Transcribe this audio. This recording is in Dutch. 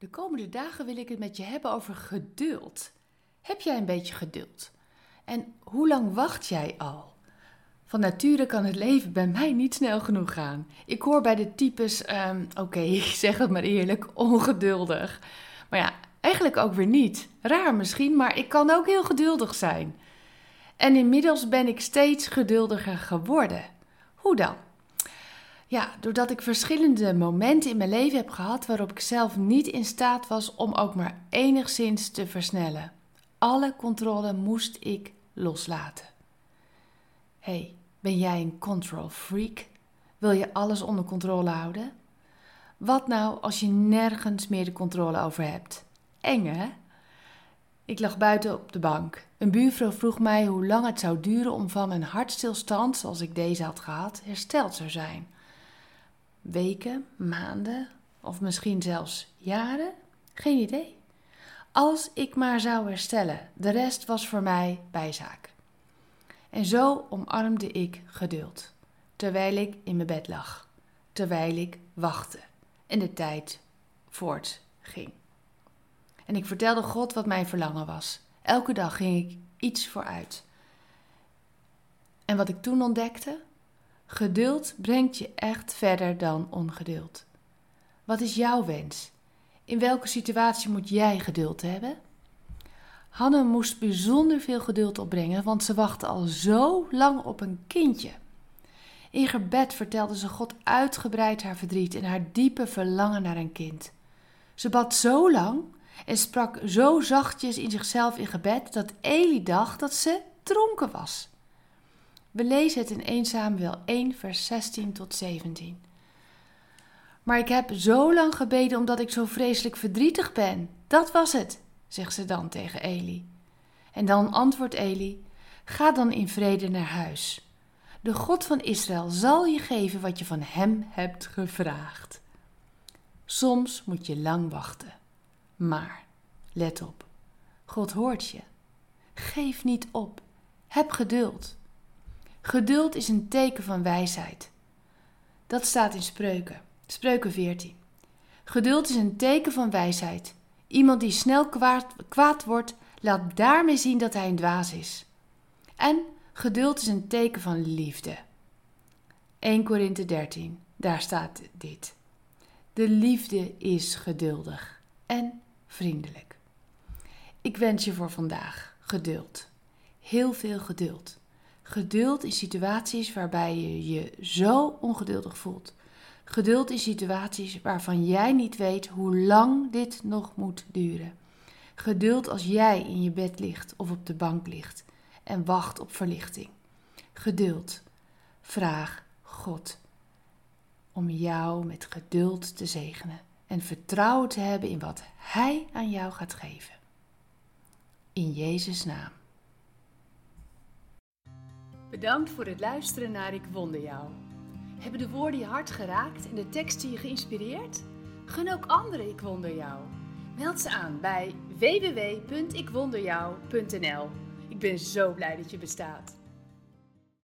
De komende dagen wil ik het met je hebben over geduld. Heb jij een beetje geduld? En hoe lang wacht jij al? Van nature kan het leven bij mij niet snel genoeg gaan. Ik hoor bij de types, ehm, oké, ik zeg het maar eerlijk, ongeduldig. Maar ja, eigenlijk ook weer niet. Raar misschien, maar ik kan ook heel geduldig zijn. En inmiddels ben ik steeds geduldiger geworden. Hoe dan? Ja, doordat ik verschillende momenten in mijn leven heb gehad waarop ik zelf niet in staat was om ook maar enigszins te versnellen. Alle controle moest ik loslaten. hey, ben jij een control freak? Wil je alles onder controle houden? Wat nou als je nergens meer de controle over hebt? Eng hè? Ik lag buiten op de bank. Een buurvrouw vroeg mij hoe lang het zou duren om van een hartstilstand, zoals ik deze had gehad, hersteld zou zijn weken, maanden of misschien zelfs jaren? Geen idee. Als ik maar zou herstellen, de rest was voor mij bijzaak. En zo omarmde ik geduld, terwijl ik in mijn bed lag, terwijl ik wachtte en de tijd voortging. En ik vertelde God wat mijn verlangen was. Elke dag ging ik iets vooruit. En wat ik toen ontdekte, Geduld brengt je echt verder dan ongeduld. Wat is jouw wens? In welke situatie moet jij geduld hebben? Hanne moest bijzonder veel geduld opbrengen, want ze wachtte al zo lang op een kindje. In gebed vertelde ze God uitgebreid haar verdriet en haar diepe verlangen naar een kind. Ze bad zo lang en sprak zo zachtjes in zichzelf in gebed dat Eli dacht dat ze dronken was. We lezen het in 1 Samuel 1, vers 16 tot 17. Maar ik heb zo lang gebeden omdat ik zo vreselijk verdrietig ben. Dat was het, zegt ze dan tegen Eli. En dan antwoordt Eli: Ga dan in vrede naar huis. De God van Israël zal je geven wat je van hem hebt gevraagd. Soms moet je lang wachten. Maar let op, God hoort je. Geef niet op. Heb geduld. Geduld is een teken van wijsheid. Dat staat in Spreuken, Spreuken 14. Geduld is een teken van wijsheid. Iemand die snel kwaad, kwaad wordt, laat daarmee zien dat hij een dwaas is. En geduld is een teken van liefde. 1 Korinthe 13, daar staat dit. De liefde is geduldig en vriendelijk. Ik wens je voor vandaag geduld. Heel veel geduld. Geduld in situaties waarbij je je zo ongeduldig voelt. Geduld in situaties waarvan jij niet weet hoe lang dit nog moet duren. Geduld als jij in je bed ligt of op de bank ligt en wacht op verlichting. Geduld. Vraag God om jou met geduld te zegenen en vertrouwen te hebben in wat Hij aan jou gaat geven. In Jezus' naam. Bedankt voor het luisteren naar Ik Wonder Jou. Hebben de woorden je hart geraakt en de teksten je geïnspireerd? Gun ook anderen Ik Wonder Jou. Meld ze aan bij www.ikwonderjou.nl. Ik ben zo blij dat je bestaat.